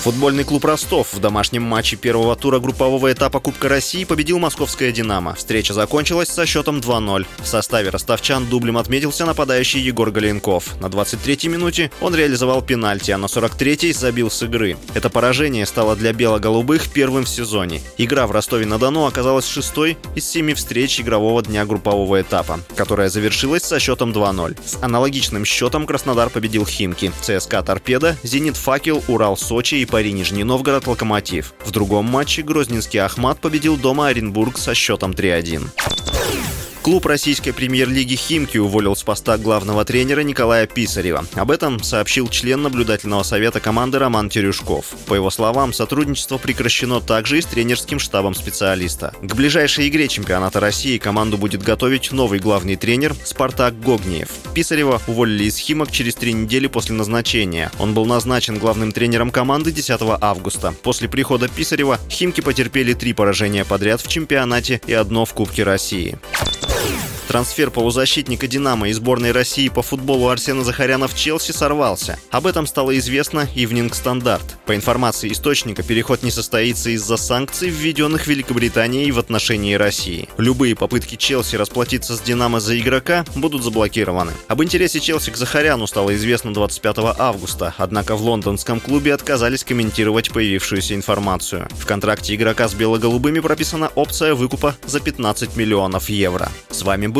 Футбольный клуб «Ростов» в домашнем матче первого тура группового этапа Кубка России победил московское «Динамо». Встреча закончилась со счетом 2-0. В составе ростовчан дублем отметился нападающий Егор Галенков. На 23-й минуте он реализовал пенальти, а на 43-й забил с игры. Это поражение стало для бело-голубых первым в сезоне. Игра в Ростове-на-Дону оказалась шестой из семи встреч игрового дня группового этапа, которая завершилась со счетом 2-0. С аналогичным счетом Краснодар победил Химки, ЦСКА «Торпеда», «Зенит Факел», «Урал-Сочи» и Пари Нижний Новгород Локомотив. В другом матче Грозненский Ахмат победил дома Оренбург со счетом 3-1. Клуб российской премьер-лиги «Химки» уволил с поста главного тренера Николая Писарева. Об этом сообщил член наблюдательного совета команды Роман Терюшков. По его словам, сотрудничество прекращено также и с тренерским штабом специалиста. К ближайшей игре чемпионата России команду будет готовить новый главный тренер Спартак Гогниев. Писарева уволили из «Химок» через три недели после назначения. Он был назначен главным тренером команды 10 августа. После прихода Писарева «Химки» потерпели три поражения подряд в чемпионате и одно в Кубке России. Трансфер полузащитника «Динамо» и сборной России по футболу Арсена Захаряна в Челси сорвался. Об этом стало известно Evening Standard. По информации источника, переход не состоится из-за санкций, введенных Великобританией в отношении России. Любые попытки Челси расплатиться с «Динамо» за игрока будут заблокированы. Об интересе Челси к Захаряну стало известно 25 августа, однако в лондонском клубе отказались комментировать появившуюся информацию. В контракте игрока с бело-голубыми прописана опция выкупа за 15 миллионов евро. С вами был